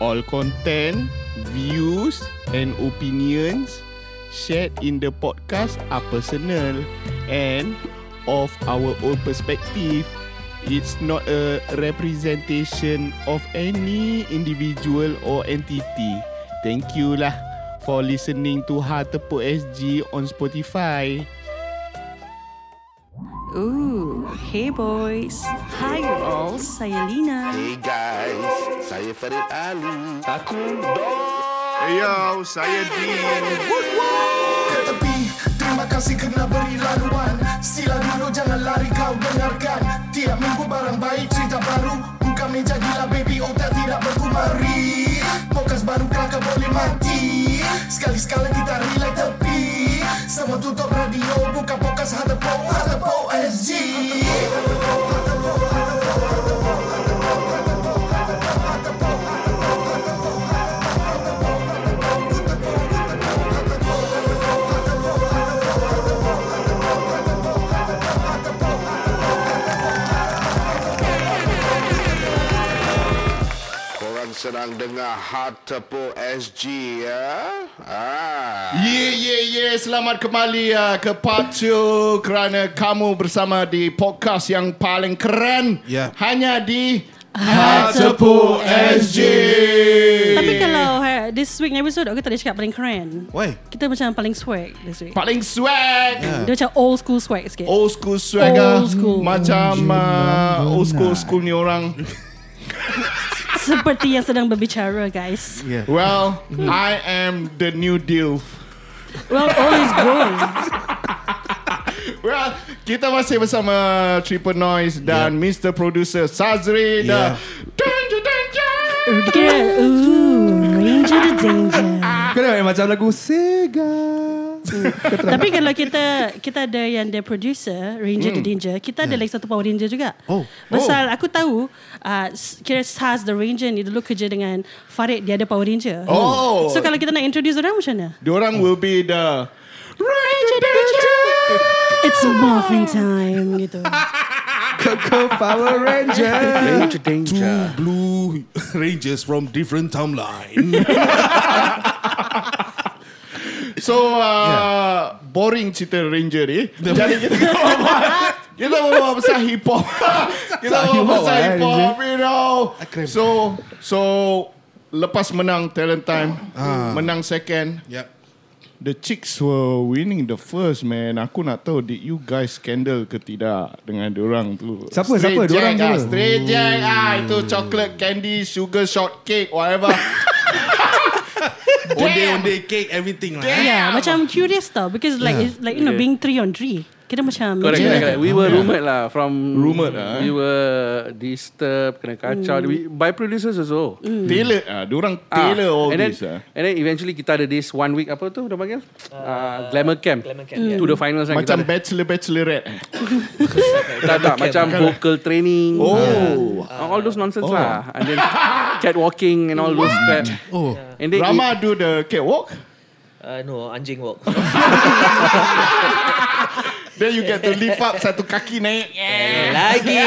all content, views and opinions shared in the podcast are personal and of our own perspective. It's not a representation of any individual or entity. Thank you lah for listening to Hartepuk SG on Spotify. Ooh, hey boys. Hi you all, saya Lina. Hey guys, saya Farid Ali. Aku Don. Yo, saya Dean. ke tepi Terima kasih kerana beri laluan Sila dulu jangan lari kau dengarkan Tiap minggu barang baik cerita baru Buka meja gila baby otak tidak berkumari Podcast baru kelakar boleh mati Sekali-sekala kita relay Semua tutup radio Buka podcast Hadapo Hadapo SG Korang sedang dengar Hard Tepuk SG ya. Ah. Yeah, yeah, yeah. Selamat kembali uh, ke part 2 kerana kamu bersama di podcast yang paling keren. Ya. Hanya di Hatepu SG. Tapi kalau uh, this week episode aku tak ada cakap paling keren. Why? Kita macam paling swag this week. Paling swag. Dia macam old school swag sikit. Old school swagger. Old school. Macam uh, old school school ni orang. Seperti yang sedang berbicara guys. Yeah. Well, I am the new deal. Well, all is good. Well, kita masih bersama Triple Noise dan Mr. Producer Sazri Yeah. dan Danger Danger. Kira, ooh, Ranger the Danger. Kenapa macam lagu Sega? Tapi kalau kita kita ada yang the producer Ranger the Danger, kita ada lagi satu Power Ranger juga. Oh. Pasal aku tahu uh, kira Saz the Ranger ni dulu kerja dengan Farid dia ada Power Ranger. Oh. So kalau kita nak introduce orang macam mana? Diorang will be the Ranger Danger. It's morphing time gitu. Coco Power Ranger. Danger, danger. Blue Rangers from different timeline. So uh, boring cerita Ranger ni. Jadi kita kita bawa pasal hip hop. kita bawa pasal lah, hip hop, you know. Akrem. So so lepas menang talent time, menang second, yep. the chicks were winning the first man. Aku nak tahu did you guys scandal ke tidak dengan diorang tu. Siapa, Straight siapa? Jack Diorang ah? Straight Jack ah itu chocolate candy sugar shortcake whatever. Onde-onde cake, everything lah. Yeah, macam curious tau because like Yeah. it's like you know Okay. being three on three. Kita macam Correct, correct, correct. We were rumoured lah from Rumoured lah, eh. We were disturbed, kena kacau we, by producers also. Tailor ah, diorang Ah, tailor all and then, this ah. And then eventually kita ada this one week apa tu dia panggil? Uh, glamour camp. Glamour camp, yeah. To the finals kan. Macam kita ada. bachelor bachelorette. eh. tak, tak, macam vocal training. Oh. Uh, all those nonsense lah. And then catwalking and all those crap. Oh. And then Rama do the catwalk. Uh, no, anjing walk. Then you get to lift up satu kaki naik. Lagi.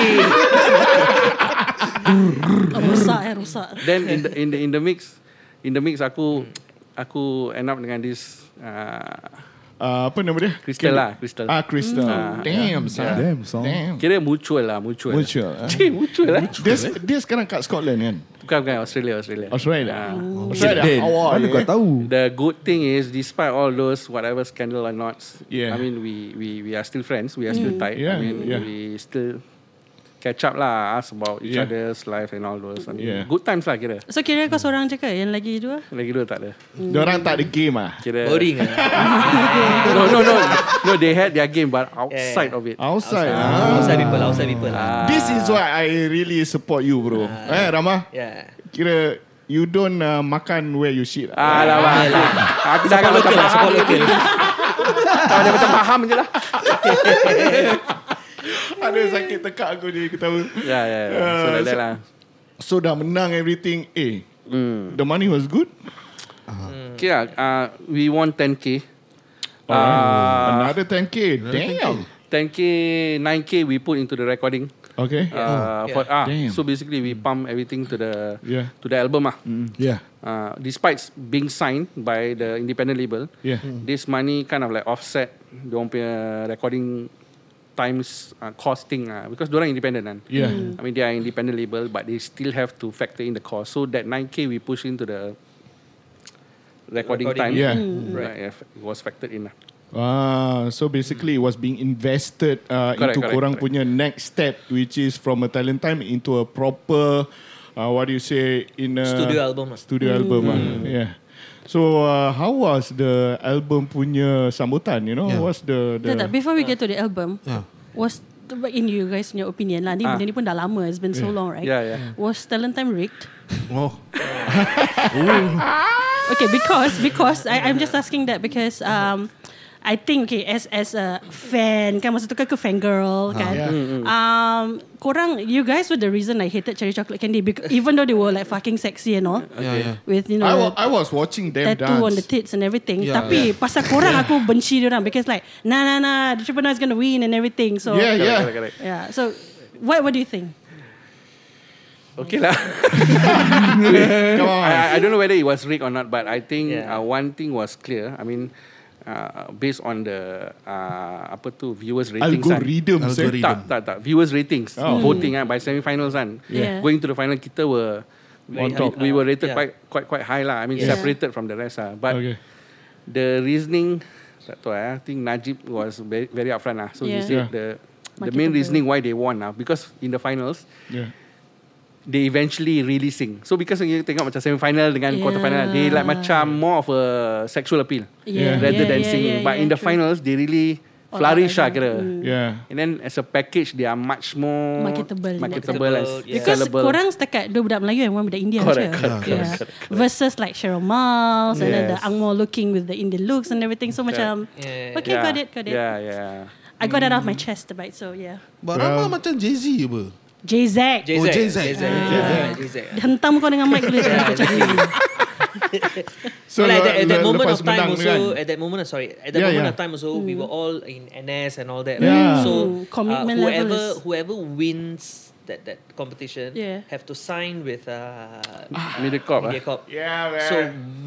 Oh, rosak eh rosak. then in the in the in the mix in the mix aku aku end up dengan this uh, Uh, apa nama dia? Crystal lah, Crystal. Ah, Crystal. Ah, Damn, son. Damn, son. Damn. Kira mutual lah, mutual. Mutual, ah. Cik, mutual lah. Dia, dia sekarang kat Scotland kan? Bukan, bukan. Australia, Australia. Australia. Ah. Australia. Dan, Awak mana eh. kau tahu? The good thing is, despite all those whatever scandal or not, Yeah. I mean, we we we are still friends. We are still tight. Yeah, I mean, yeah. we still catch up lah, ask about each Yeah. other's life and all those. I mean, Yeah. good times lah kira. So kira kau seorang je ke yang lagi dua? Lagi dua tak ada. Diorang tak ada game ah. Kira. Boring ah. No, no, no. No, they had their game, but outside of it. Outside. ah. Outside people, outside people. Ah. This is why I really support you bro. eh Rama? Yeah. Kira you don't uh, makan where you shit. Ah, lah, bang. Aku dah Support macam local, faham. Kau dah macam faham je lah. Ada sakit tekak aku ni ketawa. Ya, ya, ya. So, Ah, like so- lah. So dah menang everything. Eh, Hmm. the money was good. Okay, lah, uh, we won 10k. Uh, Another 10k. Damn. 10k, 9k we put into the recording. Okay. Uh, for ah, Damn. so basically we pump everything to the Yeah. to the album ah. Yeah. Uh, despite being signed by the independent label, Yeah. this money kind of like offset punya recording times uh, costing ah because diorang independent kan. Yeah. I mean they are independent label but they still have to factor in the cost. So that 9k we push into the recording, Recording, time. Yeah. Right. It was factored in lah. Ah, so basically it was being invested uh, Correct, into correct, korang correct. punya next step, which is from a talent time into a proper, uh, what do you say, in a Studio album lah. Studio album, ah. yeah. So uh, how was the album punya sambutan? You know, Yeah. what's the the? Tak, tak, before we get to the album, Yeah. was in you guys punya opinion lah. Ni Ah. benda ni pun dah lama. It's been so long, right? Yeah, yeah. Was talent time rigged? Oh. Okay, because because I, I'm just asking that because um, I think okay as as a fan kan masa tu kan ke fangirl kan. yeah. Um, korang you guys were the reason I hated cherry chocolate candy because even though they were like fucking sexy and all Yeah, yeah. with you know I, wa- I was watching them tattoo dance. on the tits and everything. Yeah, Tapi pasal korang aku benci dia orang because like nah nah nah the triple nine is gonna win and everything. So yeah, yeah. Correct, correct, correct. yeah. So what what do you think? Okay lah. Come on. I, I don't know whether it was rigged or not, but I think Yeah. uh, one thing was clear. I mean, uh, based on the uh, apa tu viewers ratings kan. Algorithm. eh? Algorithm. Tak, tak, tak. Viewers ratings. Oh. Voting kan by semi-finals kan. Yeah. Going to the final kita were on top. We were rated Yeah. quite quite quite high lah. I mean Yeah. separated from the rest lah. But Okay. the reasoning tak tahu eh. I think Najib was very, very upfront lah. So he Yeah. said Yeah. the the main reasoning why they won lah because in the finals Yeah. They eventually really sing. So because you tengok macam semi final dengan Yeah. quarter final, they like macam more of a sexual appeal Yeah. rather Yeah, than yeah, singing. yeah, But yeah, in the true. finals, they really All flourish lah kira. Mm. Yeah. And then as a package, they are much more Marketable. marketable and Marketable, yeah. Because sellable. korang setakat dua budak Melayu and one budak India Correct, je. correct, yeah. Versus like Cheryl Miles and then the Yes. Angmo looking with the Indian looks and everything. So macam, Yeah. okay, yeah. got it, got it. Yeah, yeah. I got that off my chest, right? So yeah. But Rama macam Jay-Z apa? JZ. JZ. Oh, JZ. JZ. Yeah, JZ. Hentam kau dengan mic dulu. Macam ni. So Well, at, le- that, at that moment of time also, kan? at that moment, sorry, at that Yeah, moment yeah. of time also, we were all in NS and all that. Yeah. Right? So Mm, commitment uh, level whoever is- whoever wins that that competition Yeah. have to sign with uh, Mediacorp ah. Mediacorp. Yeah, man. So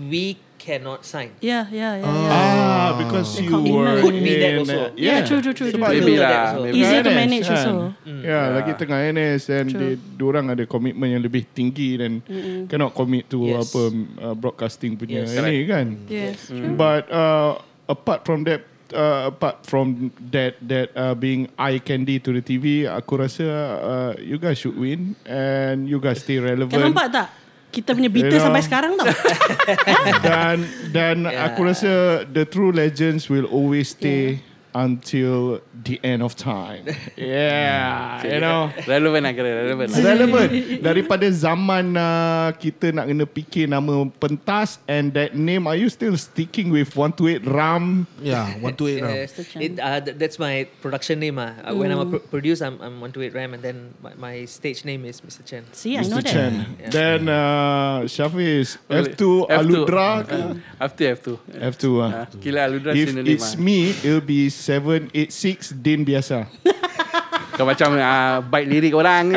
we cannot sign. Yeah, yeah, yeah. Oh. yeah. Ah, because The you were. Could be that also. uh, Yeah, true, true, true, Sebab true, Maybe lah. Maybe. Easier to manage kan? also. Ya, Yeah. lagi tengah NS dan True. dia diorang ada komitmen yang lebih tinggi dan cannot commit to Yes. apa uh, broadcasting punya Yes. ini kan. Yes. But uh, apart from that uh, apart from that that uh, being eye candy to the TV, aku rasa uh, you guys should win and you guys stay relevant. Kan nampak tak? Kita punya You beater know. sampai sekarang tau. dan dan Yeah. aku rasa the true legends will always stay until the end of time. Yeah, you know. Relevant lah kira, relevant lah. Relevant Daripada zaman uh, Kita nak kena fikir Nama pentas And that name Are you still sticking with 128 Ram Yeah, one to eight Yeah, round. it, uh, th- that's my production name. Uh. Uh, When I'm a pro- producer, I'm, I'm 128 Ram, and then my, my stage name is Mr. Chen. See, I know Mr. that. Chen Then uh, Shafiz F2 F2. Aludra ke? After F2. F2 uh. Ah, Kila Aludra If it's ah. me It'll be 786 Din biasa Kau macam uh, bite lirik orang.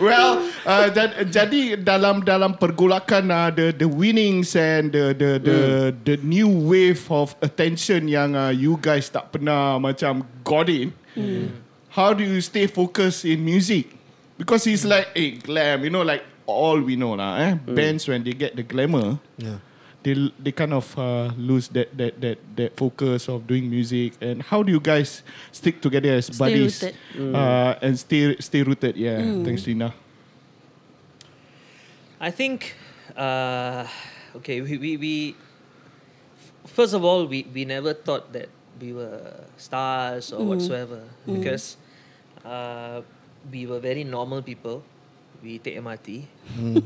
Well, uh, jad, jadi dalam dalam pergolakan uh, the the winnings and the the the the new wave of attention yang uh, you guys tak pernah macam got in. How do you stay focused in music? Because it's like eh glam, you know, like all we know lah. Eh, bands when they get the glamour, Yeah. They they kind of uh, lose that that that that focus of doing music. And how do you guys stick together as Stay buddies rooted. uh, and stay stay rooted? Yeah, thanks, Lina. I think, uh, okay, we, we, we first of all, we, we never thought that we were stars or whatsoever because uh, we were very normal people. We take MRT,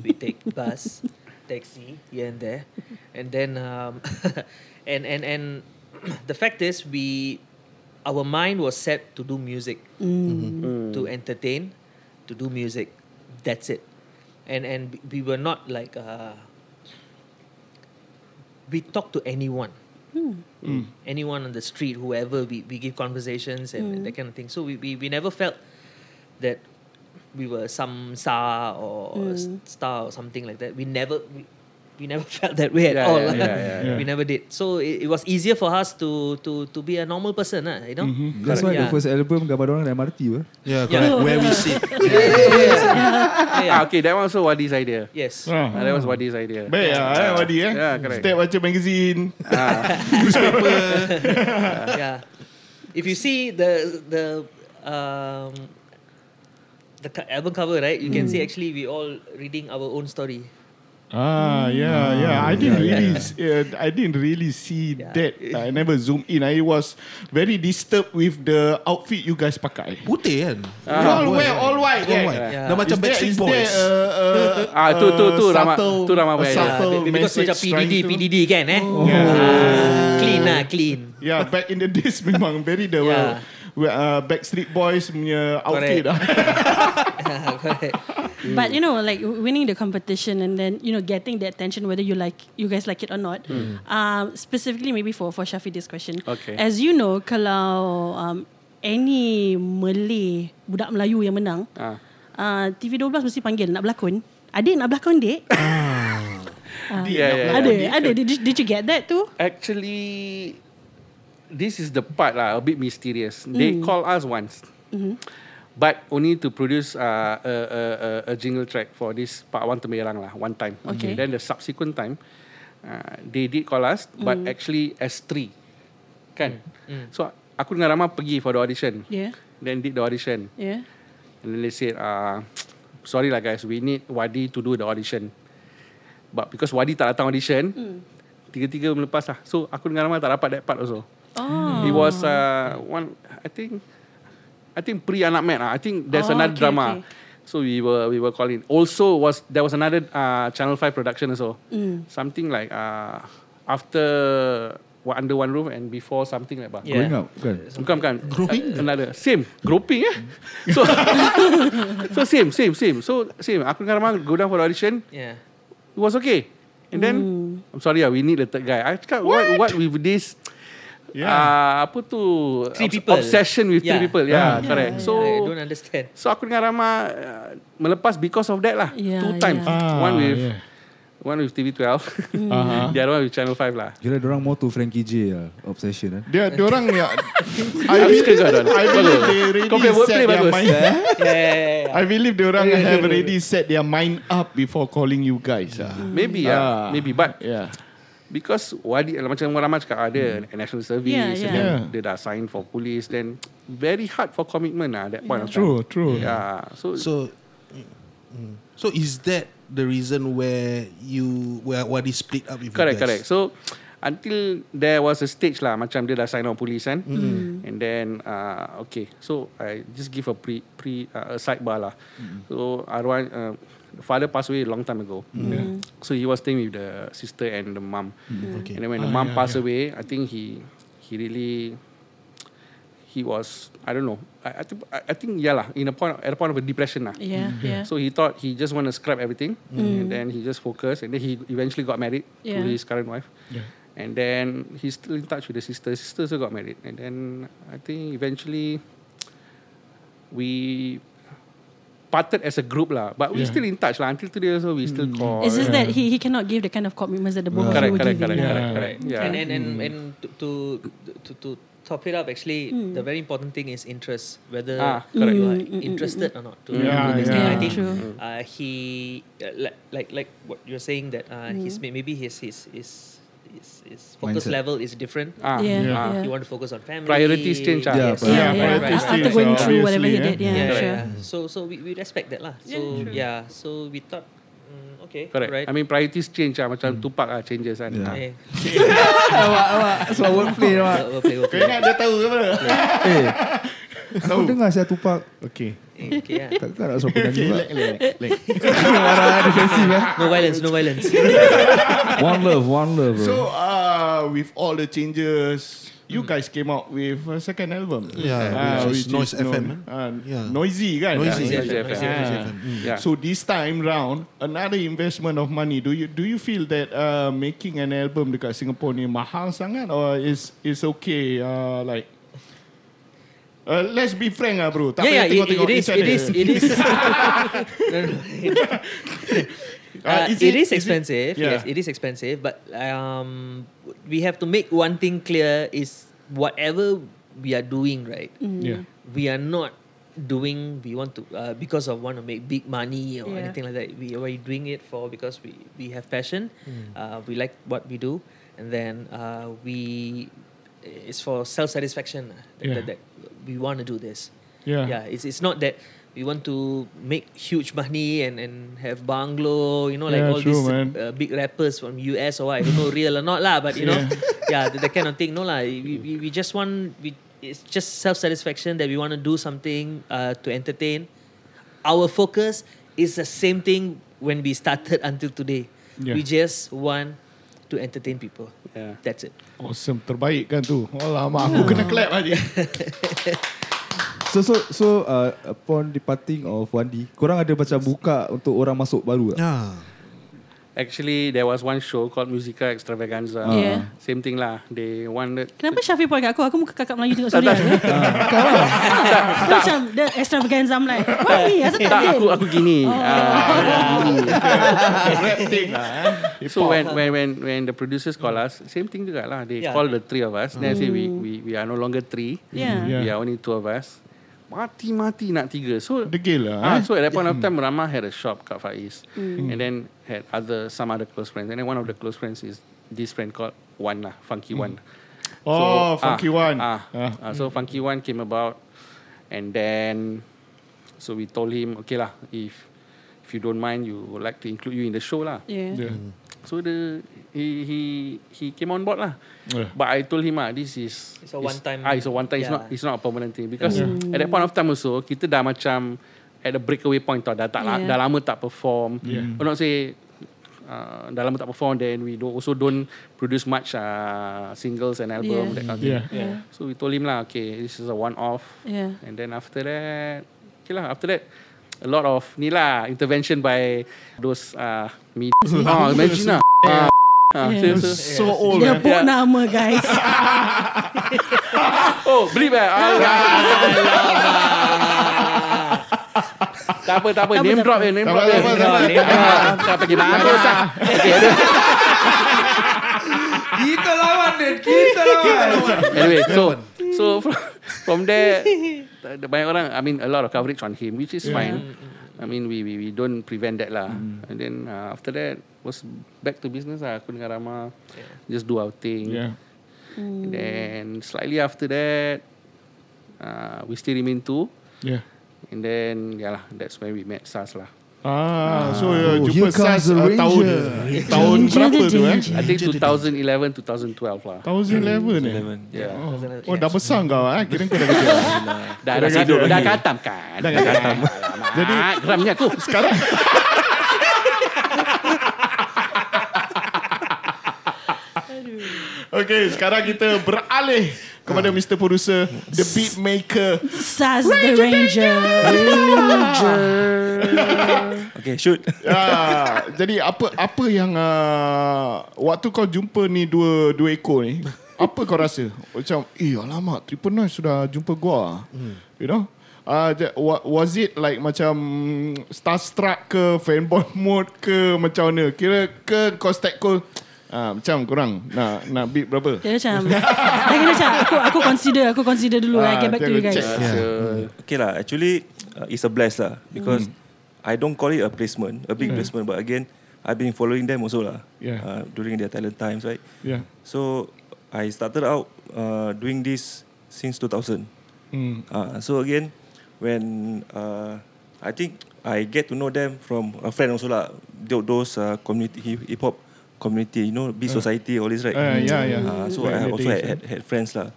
we take bus, taxi here and there, and then um, and and and the fact is we our mind was set to do music, to entertain, to do music. That's it, and and we were not like uh, we talk to anyone. anyone on the street, whoever, we, we give conversations and that kind of thing. So we, we, we never felt that we were some star or, s- star or something like that. We never we, we never felt that way at Yeah, all. yeah, yeah, yeah, yeah. we never did. So it, it was easier for us to to to be a normal person, lah, you know. That's why the Yeah. first album gambar orang naik MRT? Yeah, Yeah. correct. Where we sit. Yeah, yeah. Ah, okay, that one also Wadi's idea. Yes. Ah. Ah, that was Wadi's idea. Baik lah eh Wadi eh Yeah, correct. Step baca magazine yeah. If you see the the um, the album cover, right, you can see actually we all reading our own story. Ah, yeah, yeah. I didn't really, s- uh, I didn't really see Yeah. that. I never zoom in. I was very disturbed with the outfit you guys pakai. Putih kan? You all wear all white, All yeah. white. Yeah. Dah macam Backstreet is there Boys. a, a, Ah, tu- tu- tu a Rama- subtle- tu Rama a punya idea. subtle Yeah, because macam PDD, to- PDD kan eh? Yeah. Ah, clean lah, clean. Yeah, back in the days memang very the Yeah. Uh, Backstreet Boys punya outfit Correct. lah. Correct. But you know, like winning the competition and then you know getting the attention, whether you like you guys like it or not. Um, specifically, maybe for for Shafi this question. Okay. As you know, kalau um, any Malay budak Melayu yang menang, Ah. uh, TV12 mesti panggil nak berlakon. Adik nak berlakon dek? Yeah, yeah, yeah. ada, ada. Did, did you get that too? Actually, this is the part lah, a bit mysterious. They call us once, but only to produce uh, a, a, a, a jingle track for this Pak Wan Temerang lah, one time. Okay. Then the subsequent time, uh, they did call us, but actually as three, kan? So aku dengan Rama pergi for the audition. Yeah, Then did the audition, yeah. and then they said, uh, sorry lah guys, we need Wadi to do the audition. But because Wadi tak datang audition, tiga-tiga melepas lah. So aku dengan Rama tak dapat that part also. Oh. It was uh, one, I think, I think pre anak mat lah. I think there's Oh, another okay, drama. okay. So we were we were calling. Also was there was another uh, Channel Five production also. Mm. Something like uh, after what under one roof and before something like that. Yeah. Growing up kan? Bukan bukan Groping? Uh, Another Same Groping eh So So same Same same So same Aku dengan Rahman Go down for the audition Yeah. It was okay And then I'm sorry lah We need the third guy I cakap what, what with this Yeah. uh, Apa tu Three obs- people. Obsession with three Yeah. people Yeah, correct So I don't understand. So aku dengan Rama uh, Melepas because of that lah Yeah, Two times yeah. One Ah, with yeah. One with TV12 Uh-huh. The other one with Channel 5 lah Kira orang more to Frankie J lah, obsession kan? Dia orang ya. I believe. I they already Kau set their bagus. mind. Yeah, yeah, yeah. I believe they orang have already set their mind up before calling you guys. ah. Maybe yeah Ah. Maybe but Yeah. Because Wadi Macam orang Ramai cakap Ada national service Yeah, and yeah. then Yeah. Dia dah sign for police Then Very hard for commitment lah That point of time True, true. Yeah So, So, mm, so is that the reason where you where Wadi split up with Correct you guys? correct So Until there was a stage lah Macam dia dah sign on police kan And then uh, Okay So I just give a pre, pre uh, a sidebar lah So Arwan uh, Father passed away a long time ago So he was staying with the sister and the mum Okay. And then when the Ah, mom yeah, passed yeah. away, I think he he really he was I don't know. I, I think I, think yeah lah in a point at a point of a depression lah. Yeah, yeah. So he thought he just want to scrap everything, and then he just focused, and then he eventually got married Yeah. to his current wife. Yeah. And then he's still in touch with the sister. Sister also got married, and then I think eventually we parted as a group lah. But we Yeah. still in touch lah until today. Also we still call. It's just yeah. that he he cannot give the kind of commitments that the both of you correct, were correct, giving. correct, yeah. correct, correct. Yeah. And and and, and to, to to to top it up, actually, the very important thing is interest. Whether Ah, correct. you are Mm, mm, mm, interested or not to Yeah, do this thing. yeah. I think True. uh, he uh, like like like what you're saying that uh, his maybe his his his his, his focus Mindset. level is different. Ah, Yeah, Yeah. yeah. You want to focus on family. Priorities change, ah. Yeah, Yes. Yeah, Yeah, yeah. priorities After going so through whatever he did, yeah, yeah, sure. yeah. So so we, we respect that lah. So yeah, so we thought, mm, okay, Correct. right. I mean priorities change lah macam Tupac lah changes kan. Yeah. Ah. Eh, awak, awak. Wordplay awak. we'll play, Kau ingat dia tahu ke mana? Eh, aku dengar saya tupak. Okay. Eh, okay, yeah. Nak suruh penyanyi pula. Lek, lek, lek. Marah defensif eh. No violence, no violence. One love, one love bro. So, uh, with all the changes, you guys came out with a second album. Yeah, Ah, which is Noise FM, known- eh? ah, Yeah. Noisy kan? Noisy. Noisy FM. Ah. Yeah. So this time round, another investment of money. Do you do you feel that uh, making an album dekat Singapore ni mahal sangat or is is okay? Uh, like Uh, let's be frank ah bro. Tak yeah, yeah, payah it, tengok-tengok it is, each it other. is, it is. No, no. Uh, Uh, is it it- is is it- expensive. Yeah. Yes, it is expensive. But um, we have to make one thing clear: is whatever we are doing, right? Yeah. We are not doing. We want to uh, because of want to make big money or Yeah. anything like that. We are doing it for because we we have passion. Uh, we like what we do, and then uh, we it's for self satisfaction that, Yeah. that, that we want to do this. Yeah. yeah it's, it's not that we want to make huge money and, and have bungalow you know like Yeah, all true, these uh, big rappers from US or what, I don't know real or not lah but you know yeah. that, that kind of thing no lah. We, we, we just want we it's just self satisfaction that we want to do something uh, to entertain. Our focus is the same thing when we started until today. Yeah. we just want to entertain people Yeah. that's it Awesome, terbaik kan tu. Alamak, aku kena clap aja. So so so uh, upon departing of Wandi, korang ada macam buka untuk orang masuk baru tak? Yeah. Actually, there was one show called Musica Extravaganza. Yeah. Same thing lah. They wanted. Kenapa Syafiq point kat aku? Aku muka kakak Melayu tengok suria. Kau lah. Aku Macam the extravaganza I'm like, why me? Asal tak aku aku gini. Ah, Rap thing lah. eh. so when when when when the producers call us, same thing juga lah. They Yeah. call the three of us. Then say we we we are no longer three. Yeah. Yeah. We are only two of us. Mati-mati nak tiga. So Degil lah. Ah, eh. so at that point of time, Rama had a shop kat Faiz, and then had other some other close friends, and then one of the close friends is this friend called One lah, Funky One. Oh, So, Funky ah, One. Ah, Ah. ah, so Funky One came about, and then so we told him, okay lah, if if you don't mind, you would like to include you in the show lah. Yeah. Yeah. So the he he he came on board lah. Yeah. But I told him ah, this is It's a one-time- Ah, it's a one time. It's Yeah. not it's not a permanent thing because at that point of time also kita dah macam at the breakaway point tau dah tak Yeah. dah lama tak perform. Yeah. Yeah. not say uh, dah lama tak perform then we do also don't produce much uh, singles and album Yeah. that kind of thing. Yeah. Yeah. So we told him lah, okay, this is a one off. Yeah. And then after that, okay lah, after that, a lot of ni lah intervention by those uh, media. oh, imagine lah. Ah, ah, Yeah. so, so, So old Dia man. put nama guys. oh, beli eh? tak apa, tak apa. Tak apa, Name tak drop apa. je, name Tak drop apa, je. tak apa, tak apa. Name drop. Tak pergi mampus lah. Okay, ada. Kita lawan dia, kita lawan. Anyway, so so from, from there, the banyak orang, I mean, a lot of coverage on him, which is fine. I mean, we, we we don't prevent that lah. And then uh, after that was back to business lah. Aku dengan Rama just do our thing. Yeah. And then slightly after that, uh, we still remain two. Yeah. And then, yeah lah, that's when we met Sas lah. Ah, so uh, Oh, jumpa comes SAS the uh, tahun Ranger. tahun berapa tu eh? I think 2011, 2012 lah. 2011 eh. Yeah. Oh, dah besar kau ah. Kira kau dah kecil. Dah, dah, tidur, dah katam kan. Dah katam. Jadi, geramnya aku. Sekarang Okay, sekarang kita beralih kepada Mr. Producer, The Beat Maker. Saz the Ranger. Okay, shoot. Ya, jadi apa apa yang uh, waktu kau jumpa ni dua dua ekor ni, apa kau rasa? Macam, eh alamak, Triple Noise sudah jumpa gua. You know? Uh, was it like macam starstruck ke fanboy mode ke macam mana? Kira ke kau start call Ah, macam kurang nak nak beat berapa? Dia macam Dia kena macam Aku aku consider Aku consider dulu I Ah, get back to you guys check. So, Okay lah, actually uh, it's a bless lah because I don't call it a placement, a big placement, but again, I've been following them also lah Yeah. uh, during their talent times, right? Yeah. So I started out uh, doing this since 2000. Hmm. Uh, so again, when uh, I think I get to know them from a friend also lah. Tho- Those uh, community hip hop community, you know, B society, all this right. Uh, yeah, yeah. Uh, so in I also days, had, had, had friends lah.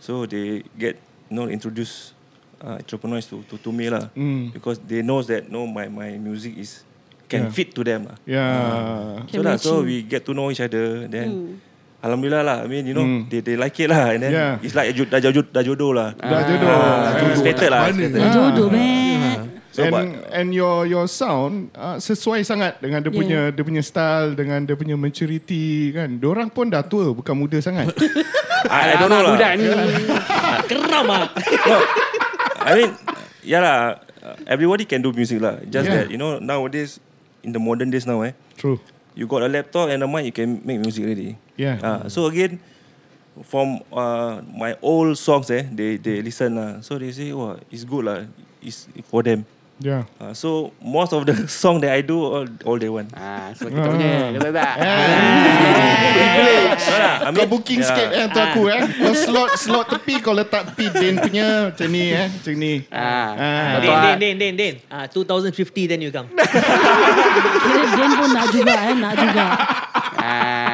So they get you know introduce uh, entrepreneurs to, to to me lah Mm. because they knows that no my my music is can Yeah. fit to them lah. Yeah. So that so we get to know each other. Then Alhamdulillah lah. I mean, you know, Hmm. they they like it lah. And then Yeah. it's like dah jodoh, dah jodoh lah. Dah jodoh. Ah, expected lah. expected. Dah jodoh, man. So, and but, and your your sound uh, sesuai sangat dengan dia Yeah. punya dia punya style dengan dia punya maturity kan. Diorang pun dah tua bukan muda sangat. I, I don't know lah. Budak ni. Keram ah. no, I mean, yeah lah. uh, Everybody can do music lah. Just Yeah. that you know nowadays, in the modern days now, eh, True. you got a laptop and a mic, you can make music already. Yeah. Uh, so again, from uh, my old songs, eh, they they listen lah. So they say, oh, it's good lah. It's for them. Yeah. Uh, so most of the song that I do, all all they want. Ah, sebab kita punya. Kata tak? No lah, I Kau booking yeah. sikit eh untuk aku eh. Kau slot slot tepi kau letak tepi Din punya macam ni eh. Macam ni. Ah. Ah. Din, din, din, din, din. Ah, 2050 then you come. Kira Din pun nak juga eh, nak juga. Ah.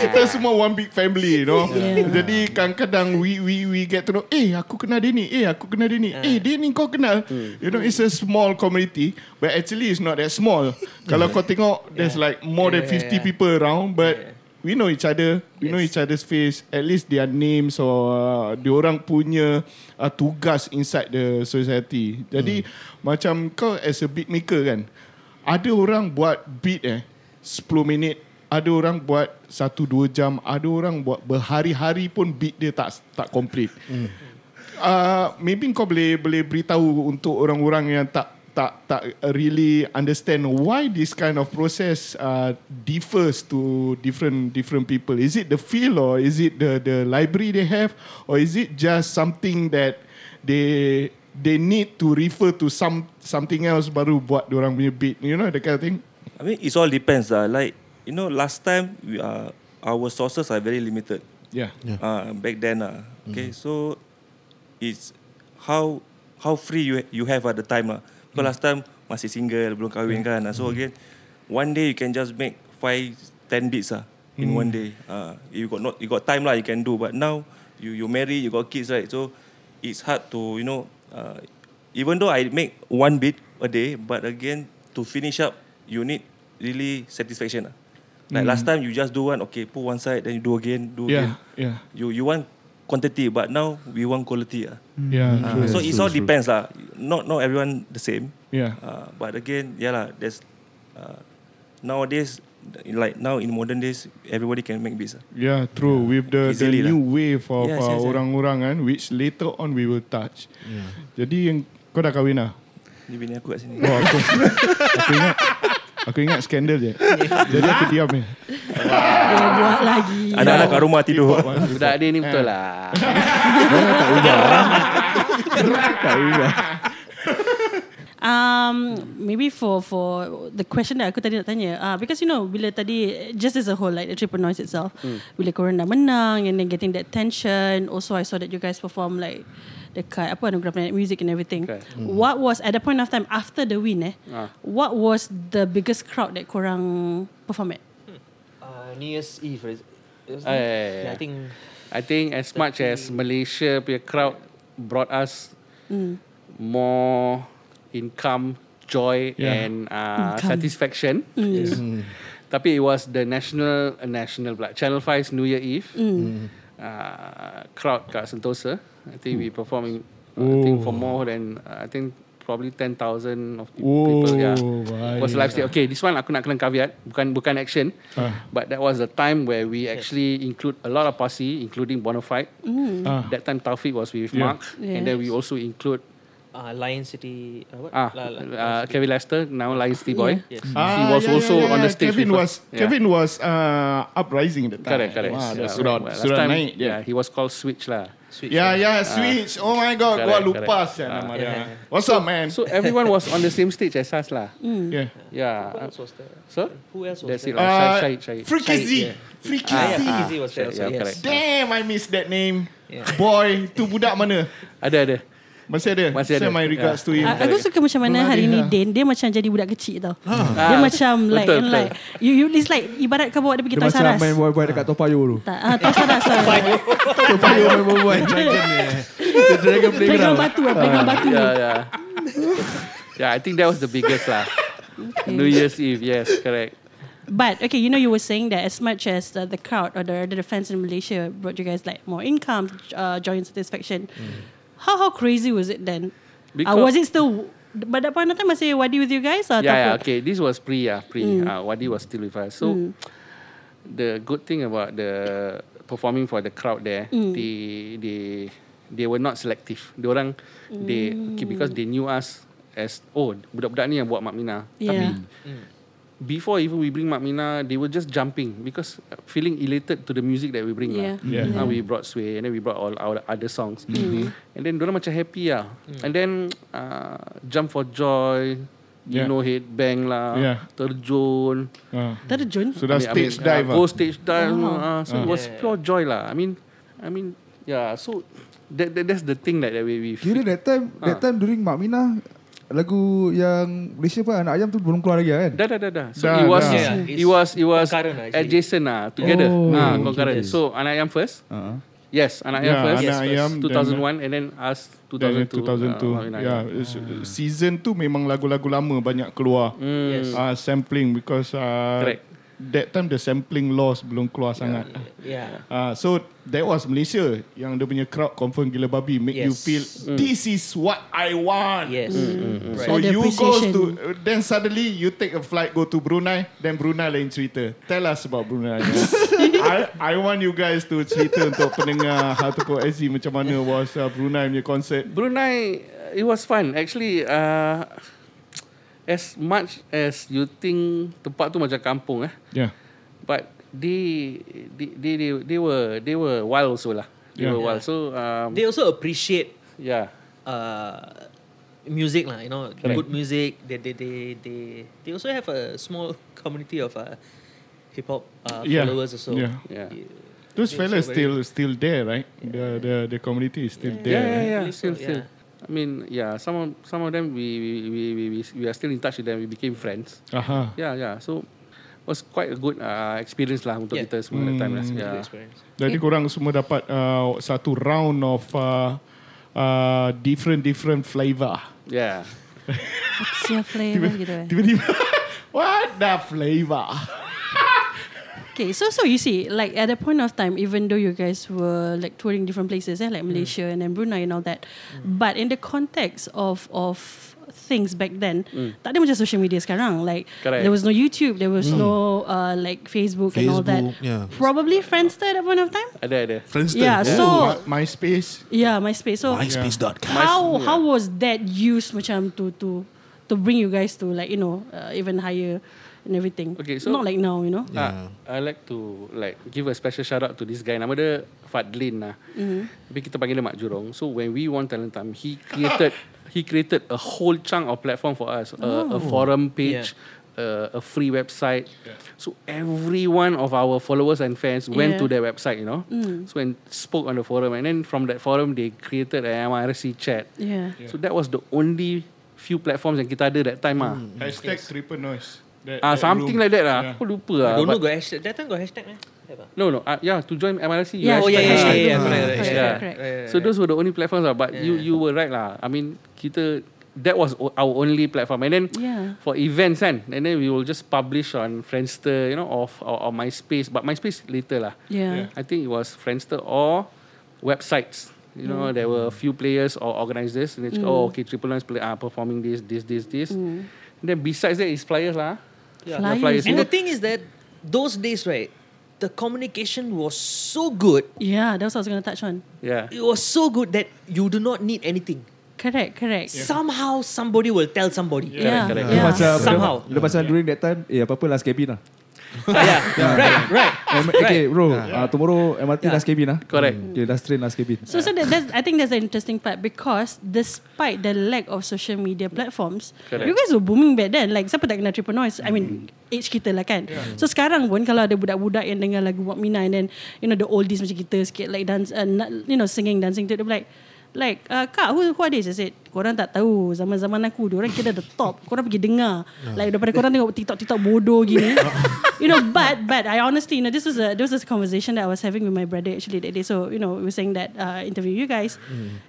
Kita semua one big family, you know. Yeah. Jadi kadang-kadang we we we get to know, eh aku kenal dia ni, eh aku kenal dia ni, eh dia ni kau kenal. You know, it's a small community, but actually it's not that small. Kalau kau tengok, there's like more than 50 people around, but we know each other, we know each other's face, at least their names or uh, diorang punya uh, tugas inside the society. Jadi macam kau as a beat maker kan, ada orang buat beat eh 10 minit ada orang buat satu dua jam, ada orang buat berhari-hari pun beat dia tak tak complete. Hmm. Uh, maybe kau boleh boleh beritahu untuk orang-orang yang tak tak tak really understand why this kind of process uh, differs to different different people. Is it the feel or is it the the library they have or is it just something that they they need to refer to some something else baru buat orang punya beat, you know that kind of thing. I mean, it all depends lah. Like you know, last time we are our sources are very limited. Yeah. Uh, back then lah. Okay, so it's how how free you you have at the time lah. Because last time masih single, belum kahwin kan. So again, one day you can just make five, ten beats lah in one day. Uh, you got not you got time lah, you can do. But now you you marry, you got kids, right? So it's hard to you know. Uh, even though I make one beat a day, but again to finish up, you need really satisfaction lah. Like last time you just do one, okay, put one side, then you do again, do again. Yeah. Yeah. You you want quantity, but now we want quality. ah. Yeah. Uh, true, so it all true. depends lah. Not not everyone the same. Yeah. Uh, but again, yeah lah. There's uh, nowadays, like now in modern days, everybody can make beats. ah. Yeah, true. With the, the lah. new wave of Yes, uh, yes, yes. orang-orang kan, which later on we will touch. Jadi yang kau dah kahwin lah? Ni bini aku kat sini. Oh, aku, aku ingat aku ingat skandal je. Jadi aku diam ni. Dia buat lagi. Anak-anak kat rumah tidur. Budak dia ni betul lah. Tak ubah. Um, maybe for for the question that aku tadi nak tanya, uh, because you know bila tadi just as a whole like the triple noise itself, bila korang dah menang and then getting that tension, also I saw that you guys perform like dekat apa anugerah Planet Music and everything. Okay. What was at the point of time after the win eh? Ah. What was the biggest crowd that korang perform at? Uh, New Year's Eve. Is, is Ah, yeah, yeah, yeah. I think I think as much as Malaysia punya crowd brought us more income, joy Yeah. and uh, Income. satisfaction. Yes. Tapi it was the national uh, national pula Channel 5's New Year Eve. Uh, crowd kat Sentosa. I think we performing uh, I think for more than uh, I think probably 10,000 of pe- Oh, people yeah. baik. Was live stage. Okay, this one aku nak kena caveat bukan bukan action. Ah. But that was the time where we actually include a lot of posse including Bonafide. Ah. That time Taufik was with Yeah. Mark, and then we also include uh, Lion City. Uh, what? ah La- la- uh, Kevin Lester, now Lion City Boy. Yes. he Ah, was yeah, also yeah, yeah, on the yeah. stage. Kevin with was. Yeah. Kevin was uh, uprising at the time. Correct, correct. Wah, Yeah, sudah well, last sudah time, naik dia. Yeah, he was called Switch lah. Switch. Yeah, yeah, Switch. Oh my god, gua lupa correct. siapa nama Ah. dia. Yeah. What's up, man? So everyone was on the same stage as us lah. yeah. Yeah. Who else was there? So Who else was that's it. there? lah. Uh, Shahid. Freaky Z. Freaky Ah, Z. yeah, was there. Yeah, yes. Damn, I miss that name. Yeah. Boy, tu budak mana? Ada ada. Masih ada? Masih ada. Send my regards Yeah. to him. Ah, aku suka macam mana hari ni lah. Din Dia macam jadi budak kecil tau Dia Ah, macam like betul, and betul. like you, you It's like Ibarat kau bawa dia pergi Dia Toys macam R Us main boy-boy dekat Topayo tu. Tak, ah, Toys R Us lah Topayo main boy-boy. Dragon ni. The Dragon Playground Playground. batu lah Playground batu Yeah, yeah. yeah, I think that was the biggest lah. New Year's Eve, yes, correct. But okay, you know, you were saying that as much as uh, the crowd or the, the fans in Malaysia brought you guys like more income, uh, joy and satisfaction. How how crazy was it then? Uh, Because- was it still? But that point of time masih Wadi with you guys? Or yeah, yeah, okay. This was pre, yeah, pre. Mm. Uh, Wadi was still with us. So the good thing about the performing for the crowd there, Mm. they they they were not selective. They orang they okay, because they knew us as oh budak-budak ni yang buat Mak Mina. Tapi Yeah. Before even we bring Mak Mina, they were just jumping because uh, feeling elated to the music that we bring Yeah. lah. Yeah. Uh, we brought Sway and then we brought all our other songs. Mm. And then diorang macam happy lah. And then uh, Jump for Joy, you Yeah. know headbang lah, Yeah. terjun. Ah. Terjun. Sudah stage dive uh, ah. Go stage dive. Oh. Uh, so it was Yeah. pure joy lah. I mean, I mean, yeah. So that, that that's the thing that, that we we Kira that time That Ah. time during Mak Mina Lagu yang Malaysia pun Anak ayam tu belum keluar lagi kan Dah dah dah dah. So Dah, it was dah. Yeah, it was it was concurrent lah, adjacent lah together. Oh, ah, okay, concurrent. okay. So anak ayam first. uh-huh. Yes, anak ayam Yeah, first. Anak yes, Ayam, first. then- 2001 and then us Then 2002. 2002. uh, yeah, season tu memang lagu-lagu lama banyak keluar. Mm. Yes. Uh, sampling because uh, Correct. That time the sampling laws belum keluar sangat. Yeah. Uh, so that was Malaysia yang dia punya crowd confirm gila babi make you Yes. feel this is what I want. Yes. Mm, Right. So Ada you go to then suddenly you take a flight go to Brunei then Brunei lain cerita. Tell us about Brunei. I I want you guys to cerita untuk pendengar Hatapo SG macam mana was uh, Brunei punya concert. Brunei, uh, it was fun. Actually, uh, as much as you think tempat tu macam kampung eh, Yeah. but they they they they, they were they were wild also lah. They Yeah. were wild. So um, They also appreciate yeah. uh, music lah. You know, Correct. good music. They they they they they also have a small community of uh, hip hop uh, Yeah. followers also. Yeah. Yeah. Those fellas still still there, right? The the the community is still Yeah, there. yeah, yeah. believe so, Still, still. yeah. I mean, yeah. Some of some of them we we, we we we we are still in touch with them. We became friends. Aha. Yeah, yeah. So was quite a good uh, experience lah untuk Yeah. kita semua that time lah. Hmm. Good Yeah. experience. Jadi korang semua dapat uh, satu round of uh, uh, different different flavor. Yeah. What's your flavor gitu eh? Tiba-tiba What the flavor? Okay, so so you see, like at that point of time, even though you guys were like touring different places, eh, like Malaysia and then Brunei and all that, but in the context of of things back then, tak ada macam social media sekarang. Like Correct. there was no YouTube, there was no uh, like Facebook, and all that. Facebook, yeah. Probably Friendster at that point of time. Ada ada. Friendster. Yeah, so My, MySpace. yeah, MySpace. So MySpace.com. how yeah. how was that used macam to to to bring you guys to like you know uh, even higher and everything. Okay, so- not like now, you know. Ah, I like to like give a special shout out to this guy. Nama dia Fadlin lah. Mm-hmm. Tapi kita panggil dia Mak Jurong. So when we won Talent Time, he created he created a whole chunk of platform for us. A, a forum page, uh, a free website. So every one of our followers and fans went Yeah. to their website, you know. So and spoke on the forum, and then from that forum they created an MRC chat. Yeah. So that was the only few platforms yang kita ada that time ah. Hashtag triple noise. That, Ah, that something room. like that lah. Yeah. Aku lupa I lah. don't know got hashtag. That time got hashtag eh? Ah? No, no. Uh, yeah, to join MRC. Yeah, Oh yeah, yeah, yeah, yeah, Yeah. correct, correct, Correct, Yeah. correct. Yeah, So those were the only platforms lah. But you you were right lah. I mean, kita that was our only platform. And then Yeah. for events kan, and then we will just publish on Friendster, you know, or, or, or MySpace. But MySpace later lah. Yeah. I think it was Friendster or websites. You know, there were a few players or organizers. And they cakap, oh, okay, Triple Nine play, are performing this, this, this, this. And then besides that is flyers lah. Yeah. Flyers. And the thing is that those days, right, the communication was so good. Yeah, that's what I was going to touch on. Yeah. It was so good that you do not need anything. Correct, correct. Somehow somebody will tell somebody. Yeah, correct. yeah. Macam Somehow. Dia, dia macam during that time Eh apa-apa last cabin lah yeah. Right, right. M- Okay bro uh, Tomorrow MRT Yeah. last cabin lah Correct. Okay last train last cabin So, so that, that's, I think that's the interesting part because despite the lack of social media platforms, Correct. you guys were booming back then. Like siapa tak kenal Triple Noise? I mean, age kita lah kan. So sekarang pun kalau ada budak-budak yang dengar lagu Wak Mina and then you know the oldies macam kita sikit like dance, uh, you know singing dancing to they'll be like. Like uh, Kak who, who are this I said Korang tak tahu. Zaman-zaman aku Diorang kira the top. Korang pergi dengar. Like daripada korang tengok TikTok-TikTok bodoh gini. You know But But I honestly you know This was a This was a conversation That I was having with my brother Actually that day. So you know We were saying that uh, Interview you guys.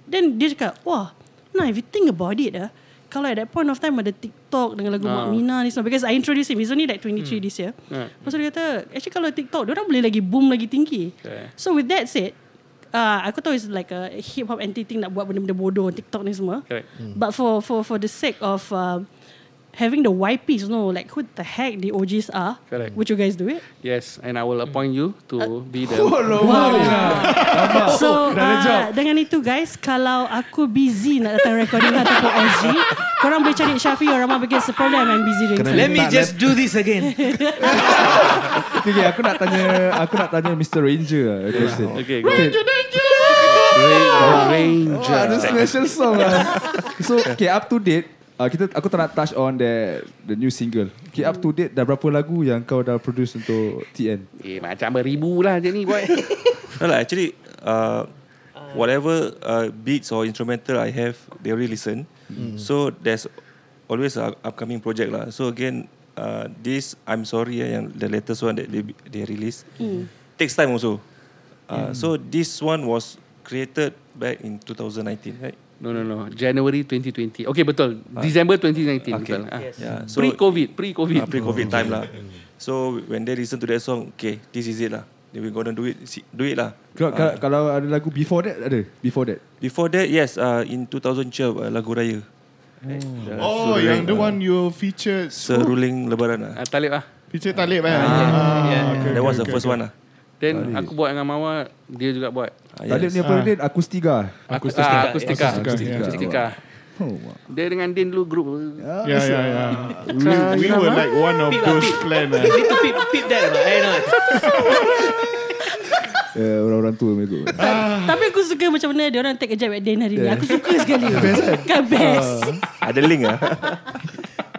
Then dia cakap Wah Nah if you think about it ah, kalau at that point of time ada TikTok dengan lagu Mak Ah. Mina ni semua because I introduced him. He's only like 23 this year. Lepas tu dia kata actually kalau TikTok dia orang boleh lagi boom lagi tinggi. Okay. So with that said Uh, aku tahu it's like a hip hop entity nak buat benda-benda bodoh TikTok ni semua. Correct. But for for for the sake of uh, having the YPs, you know, like who the heck the OGs are, Correct. would you guys do it? Yes, and I will appoint you to be the So uh, dengan itu guys Kalau aku busy nak datang recording ataupun SG Korang boleh cari Syafi or Rama Because the problem I'm busy doing Let me just do this again. Okay, okay, aku nak tanya aku nak tanya Mr. Ranger lah, a question. Okay, go. Ra- Ranger. Oh, ada special song lah. So, okay, up to date. Uh, kita aku tak nak touch on the the new single. Okay, up to date dah berapa lagu yang kau dah produce untuk TN? Eh, macam beribu lah je ni boy. No lah, actually, uh, whatever uh, beats or instrumental I have, they already listen. So there's always a upcoming project lah. So again, uh, this I'm sorry uh, yang the latest one that they they release takes time also. Uh, So this one was created back in 2019, right? No, no, no. January 2020. Okay, betul. December 2019. Okay. Betul. Ah. Yes. Yeah. So Pre-COVID. Pre-COVID. uh, pre-COVID time lah. So when they listen to that song, okay, this is it lah. Then we gonna do it, do it lah. Kalau, Uh, kalau ada lagu before that ada? Before that. Before that, yes, uh, in 2012, uh, lagu raya. Uh, Oh, seruling, yang the uh, one you featured. Seruling Lebaran lah. Ah, Talib lah. Feature Talib eh. yeah. okay, That was okay, the first okay. one lah. Then aku buat dengan Mawar, dia juga buat. Uh, Tadi ni apa dia? Akustika. Aku Akustika. Ah, akustika. Akustika, Akustika. yeah. Akustika. Oh, wow. Dia dengan Din dulu group. Yeah, yeah, yeah. we, we were like one of Peep lah, those peep. plan. Peep, eh. need to peep, peep that lah. I know. Eh, orang-orang tua macam tu. Tapi aku suka macam mana dia orang take a jab at Dan hari ni. Aku suka sekali. kan best. Ada link ah.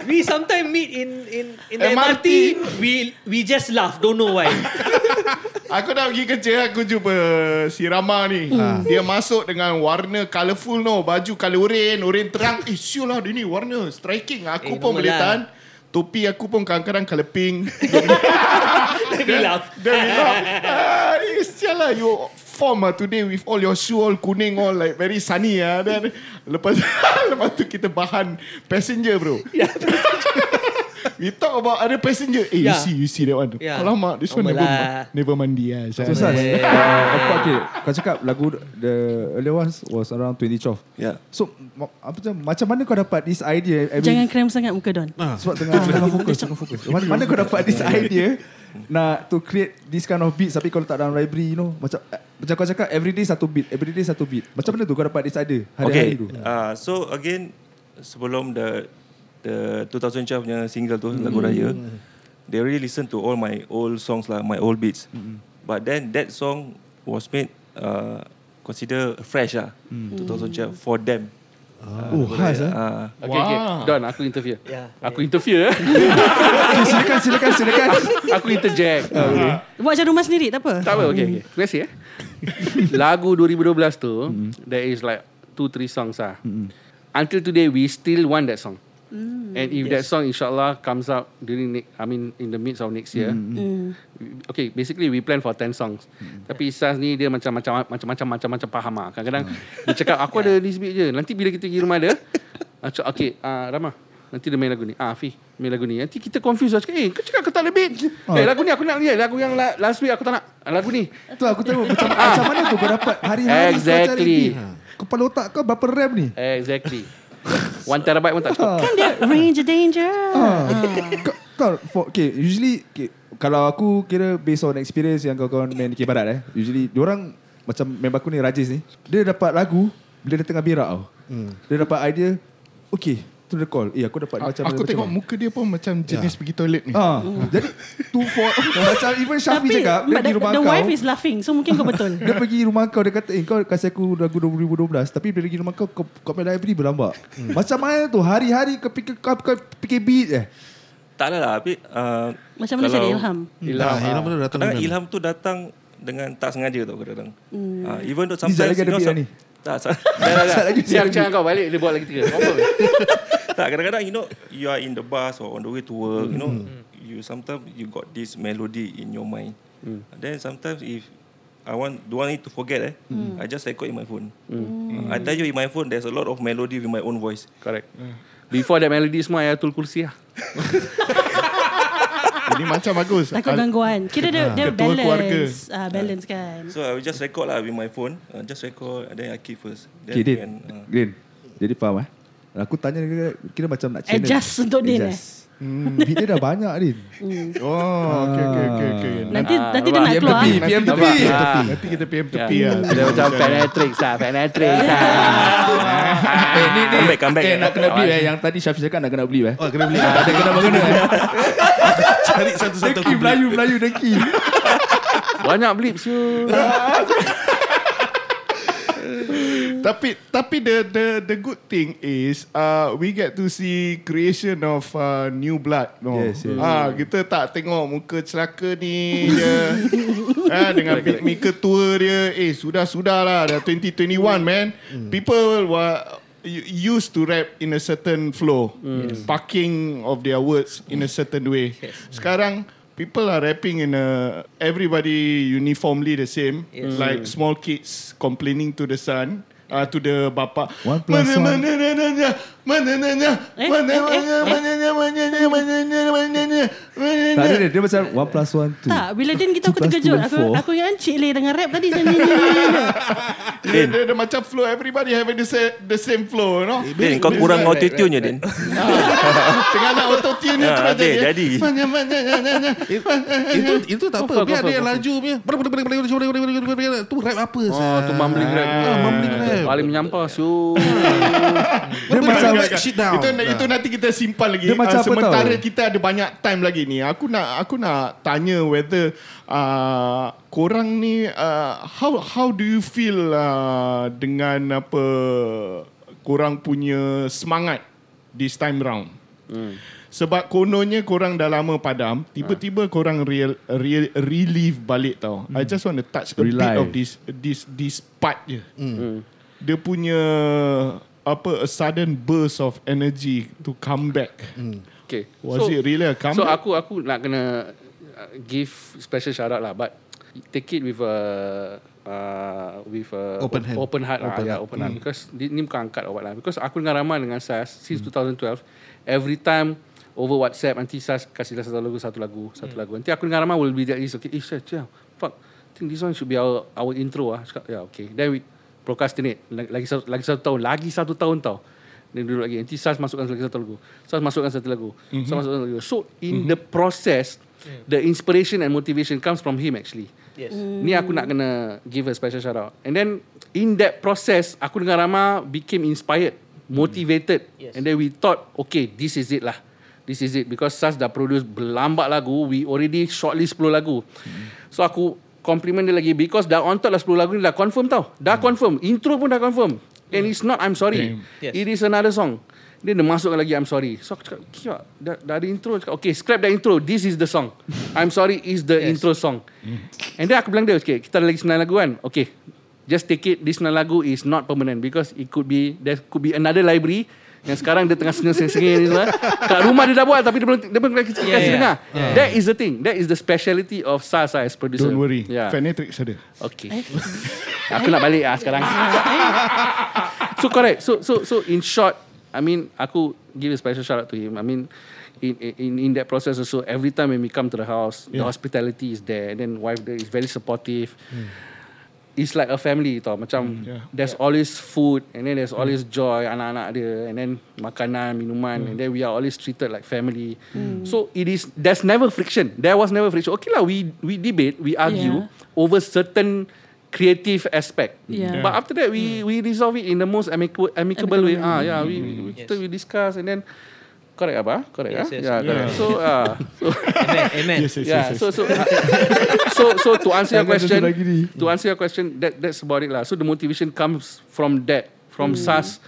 We sometimes meet in in in the MRT. MRT. We we just laugh. Don't know why. Aku dah pergi kerja Aku jumpa si Rama ni. Dia masuk dengan warna colourful no. Baju colour oren Oren terang. Eh siul lah dia ni warna striking. Aku Eh, pun boleh lah. tahan. Topi aku pun kadang-kadang colour pink. Laugh. Then we laugh ah, eh, Sial lah. You form lah today With all your shoe All kuning all Like very sunny lah Then Lepas Lepas tu kita bahan Passenger bro We talk about other passenger Eh you Yeah. see You see that one Yeah. Alamak This one never, lah. never mandi lah So, Sas, uh, apa, okay, kau cakap lagu the earlier ones was around 2012. Yeah. So, ma- apa macam, macam mana kau dapat this idea? Every, Jangan krem sangat muka Don. Sebab tengah, tengah fokus, tengah fokus. Mana, mana kau dapat this idea nak to create this kind of beats tapi kalau tak dalam library, you know, macam eh, macam kau cakap everyday satu beat, everyday satu beat. Macam mana tu kau dapat this idea hari-hari Okay. tu? Uh, so again, sebelum the the 2012 punya single tu lagu raya, they already listen to all my old songs lah, my old beats. But then that song was made uh, consider fresh lah, 2012 for them. Oh, khas ah. Uh, Okay, okay. Don, aku interfere. Yeah. Aku interfere. eh. Okay, silakan, silakan, silakan. aku interject. Buat macam rumah sendiri tak apa. Tak apa, okay, okay. Terima kasih eh. Lagu 2012 tu, there is like two, three songs lah. Until today, we still want that song. And if that song insyaAllah comes out during, ne- I mean in the midst of next year, we- okay, basically we plan for 10 songs. Tapi Sas ni dia macam-macam macam-macam macam-macam faham lah. Kadang-kadang dia cakap, aku ada this beat je. Nanti bila kita pergi rumah dia, macam, okay, uh, Rama, nanti dia main lagu ni. Ah, Afi, main lagu ni. Nanti kita confuse lah. Cakap, eh, kau cakap kau tak ada beat. Eh, lagu ni aku nak ni. Lagu yang la- last week aku tak nak. Ah, Lagu ni. Tu aku tahu macam, macam mana tu kau dapat hari-hari kau cari Exactly. beat. Kepala otak kau berapa RAM ni? Exactly. One terabyte pun tak cukup. Kan dia Ranger Danger. Ah. Kau- Kau, for, okay, usually okay, kalau aku kira based on experience yang kau-kau main di Barat eh, usually diorang macam member aku ni Rajis ni, dia dapat lagu bila dia tengah berak tau. Hmm. Dia dapat idea, okay, tu dia call. Eh, aku dapat macam Aku macam tengok mana. muka dia pun macam jenis pergi toilet ni. Ah, jadi tu for macam even Syafi Tapi cakap dia pergi the, rumah the kau. wife is laughing. So mungkin kau betul. Dia pergi rumah kau Dia kata Eh kau kasih aku lagu 2012 Tapi bila pergi rumah kau Kau, kau main library berlambak hmm. Macam mana tu Hari-hari kau fikir Kau, kau fikir beat eh tak ada lah, tapi uh, Macam mana cari ilham? Ilham. Ah, ilham tu datang Kadang ilham tu datang dengan tak sengaja tau kadang-kadang. Hmm. Uh, even though sometimes lagi ada you know, beat some- dah ni. Tak, sa- Dah, dah, dah. lagi, Siang sekejap siang kau balik, dia buat lagi tiga. Tak kadang-kadang you know you are in the bus or on the way to work, you know, you sometimes you got this melody in your mind. Then sometimes if I want don't want it to forget eh. I just record in my phone. I tell you in my phone there's a lot of melody with my own voice. Correct. Before that melody semua Ayatul Kursi lah. Ini macam bagus. Takut gangguan. Kira dia, dia Ketua keluarga. balance. Ah, balance kan. So I will just record lah with my phone. Uh, just record and then I keep first. Then Okay, Din. uh, Din. Jadi faham eh? Aku tanya kira, kira macam nak channel. Adjust untuk Din, eh? Adjust. Hmm, beat dia dah banyak Din. Oh, okay, okay, okay, okay. Nanti Ah, nanti dia nak keluar. PM tepi, PM tepi. PM tepi. Ah. Nanti kita PM Ya. tepi lah. Dia macam penetrix lah, penetrix lah. Eh, ni, ni. Comeback, comeback. Eh, nak kena beli eh. Yang tadi Syafiq cakap nak kena beli eh. Oh, kena beli. Ada kena mengena eh. Cari satu-satu Deki Melayu, Melayu deki. Banyak blip siu. Tapi tapi the the the good thing is uh, we get to see creation of uh, new blood. No. Yes, yes. Ah kita tak tengok muka celaka ni je. ah dengan beat maker tua dia. Eh sudah sudah lah dah 2021 man. People were used to rap in a certain flow. Parking of their words in a certain way. Sekarang people are rapping in a everybody uniformly the same. Yes. Like small kids complaining to the sun. Uh, to the bapa One plus mana, one. mana nanya mana nanya mana eh, eh, mana eh. mana nanya mana nanya mana nanya mana nanya mana Tak ada dia, dia macam one plus one two. Tak, bila Din kita aku terkejut. Aku aku ingat Cik Leh dengan rap tadi. Ni. dia, dia, dia macam flow everybody having the same the same flow you know Din, kau kurang auto tune je Din. tengah nak auto tune ni Ah, terus Din, jadi. mana mana nanya Itu itu tak apa. Biar dia laju punya. Tu rap apa Oh, tu mumbling rap. Ah, mumbling rap. Paling menyampah siu. Dia macam like shit down. Itu, itu nanti kita simpan lagi. Dia macam Ah, apa sementara tahu? kita ada banyak time lagi ni. Aku nak aku nak tanya whether uh, korang ni uh, how how do you feel uh, dengan apa korang punya semangat this time round? Hmm. Sebab kononnya korang dah lama padam, tiba-tiba korang real, real, relive balik tau. I just want to touch a bit Relive. of this this this part je. Dia punya apa a sudden burst of energy to come back. Okay. Was it really a So comeback? aku aku nak kena uh, give special shout out lah. But take it with a uh, with a Open hand. open heart lah Open yeah, heart. open heart. Because ni, ni bukan angkat or what lah. Because aku dengan Rahman dengan Sas since 2012 every time over WhatsApp nanti Sas kasih dah satu lagu satu lagu satu lagu. Nanti aku dengan Rahman will be that is okay. Eh Sas yeah, fuck. I think this one should be our our intro ah. Cakap yeah okay. Then we procrastinate. Lagi, lagi satu lagi satu tahun. Lagi satu tahun tau. Then duduk lagi. Nanti Sas masukkan lagi satu lagu. Sas masukkan satu lagu. Mm-hmm. Sas masukkan satu lagu. So in mm-hmm. the process The inspiration and motivation Comes from him actually. Yes. Ni aku nak kena Give a special shout out And then In that process Aku dengan Rama Became inspired Motivated. Yes. And then we thought Okay this is it lah. This is it. Because Sas dah produce Berlambat lagu. We already shortlist 10 lagu. So aku Compliment dia lagi Because dah on top lah 10 lagu ni Dah confirm tau. Dah confirm. Intro pun dah confirm. And it's not I'm sorry. Yes. It is another song. Dia dah masukkan lagi I'm sorry. So aku cakap Kira dah, dah ada intro. Cakap, Okay scrap that intro. This is the song. I'm sorry is the Yes. intro song. And then aku bilang dia Okay kita ada lagi 9 lagu kan? Okay Just take it. This 9 lagu is not permanent Because it could be There could be another library yang sekarang dia tengah sengih-sengih ni semua. Kat rumah dia dah buat Tapi dia belum Dia belum kasih Yeah, yeah. dengar That is the thing That is the speciality of Sas lah as producer Don't worry. yeah. Fanatrix ada. Okay. aku nak balik ah sekarang. so correct. So so so in short, I mean aku give a special shout out to him. I mean in in in that process also every time when we come to the house, the Yeah. hospitality is there and then wife there is very supportive. It's like a family tau. Macam yeah. There's always food And then there's always joy Anak-anak dia And then Makanan Minuman And then we are always treated like family. So it is There's never friction. There was never friction. Okay lah We we debate We argue Yeah. Over certain Creative aspect. Yeah. But after that We we resolve it In the most amicable, amicable, Amicable way. ah, yeah, we, we, we, Yes. we discuss And then Correct apa? Correct Yes, ah? yes. Yeah, correct. Yeah. So, uh, so Amen. Amen. Yes, yes, yeah. yes, yes. So so so so to answer your question, to answer your question, that that's about it lah. So the motivation comes from that, from SAS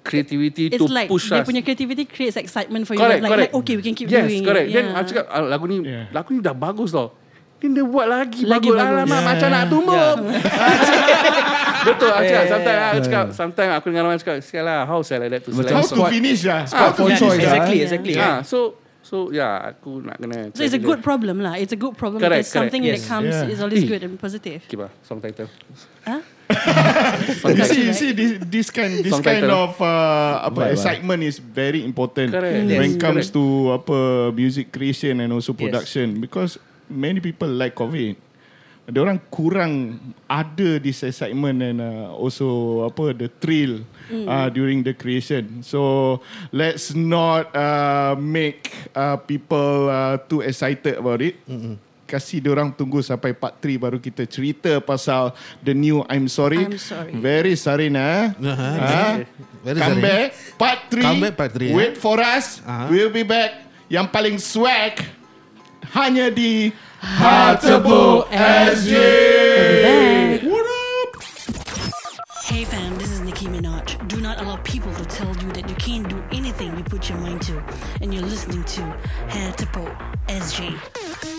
creativity It's to like push dia us. punya creativity creates excitement for you. Correct, like, correct. like, okay, we can keep yes, doing correct. it. Then Yeah. aku cakap ah, lagu ni, Yeah. lagu ni dah bagus tau. Then dia buat lagi, Lagi bagus. bagus. Alamak, Yeah. macam nak tumbuk. Betul, aku cakap. Yeah, yeah, Sometimes, yeah. aku cakap, sometimes aku dengan orang cakap, sial lah, how saya like that to select How to finish lah. Ah, Spot for choice. exactly, ah. exactly. Ah, so So yeah, aku nak kena. So it's a good problem lah. It's a good problem Correct, because correct. something Yes. that comes Yeah. is always Eh. good and positive. Bah, song title. Huh? You see, you see this, this kind this Song kind title. of uh, apa Right, right. excitement is very important Correct. when it Yes, comes correct. to apa music creation and also Yes. production because many people like COVID. Ada orang kurang ada this excitement and uh, also apa the thrill uh, during the creation. So let's not uh, make uh, people uh, too excited about it. Kasih orang tunggu sampai part 3 baru kita cerita pasal the new I'm sorry. I'm sorry. Very sorry nah. Uh-huh. Ah, Very Come sorry. back part 3. Come back part three, Wait for us. Uh-huh. We'll be back. Yang paling swag hanya di Hatabo SG. What up? Hey fam, this is Nicki Minaj. Do not allow people to tell you that you can't do anything you put your mind to. And you're listening to Hair Tipo SG.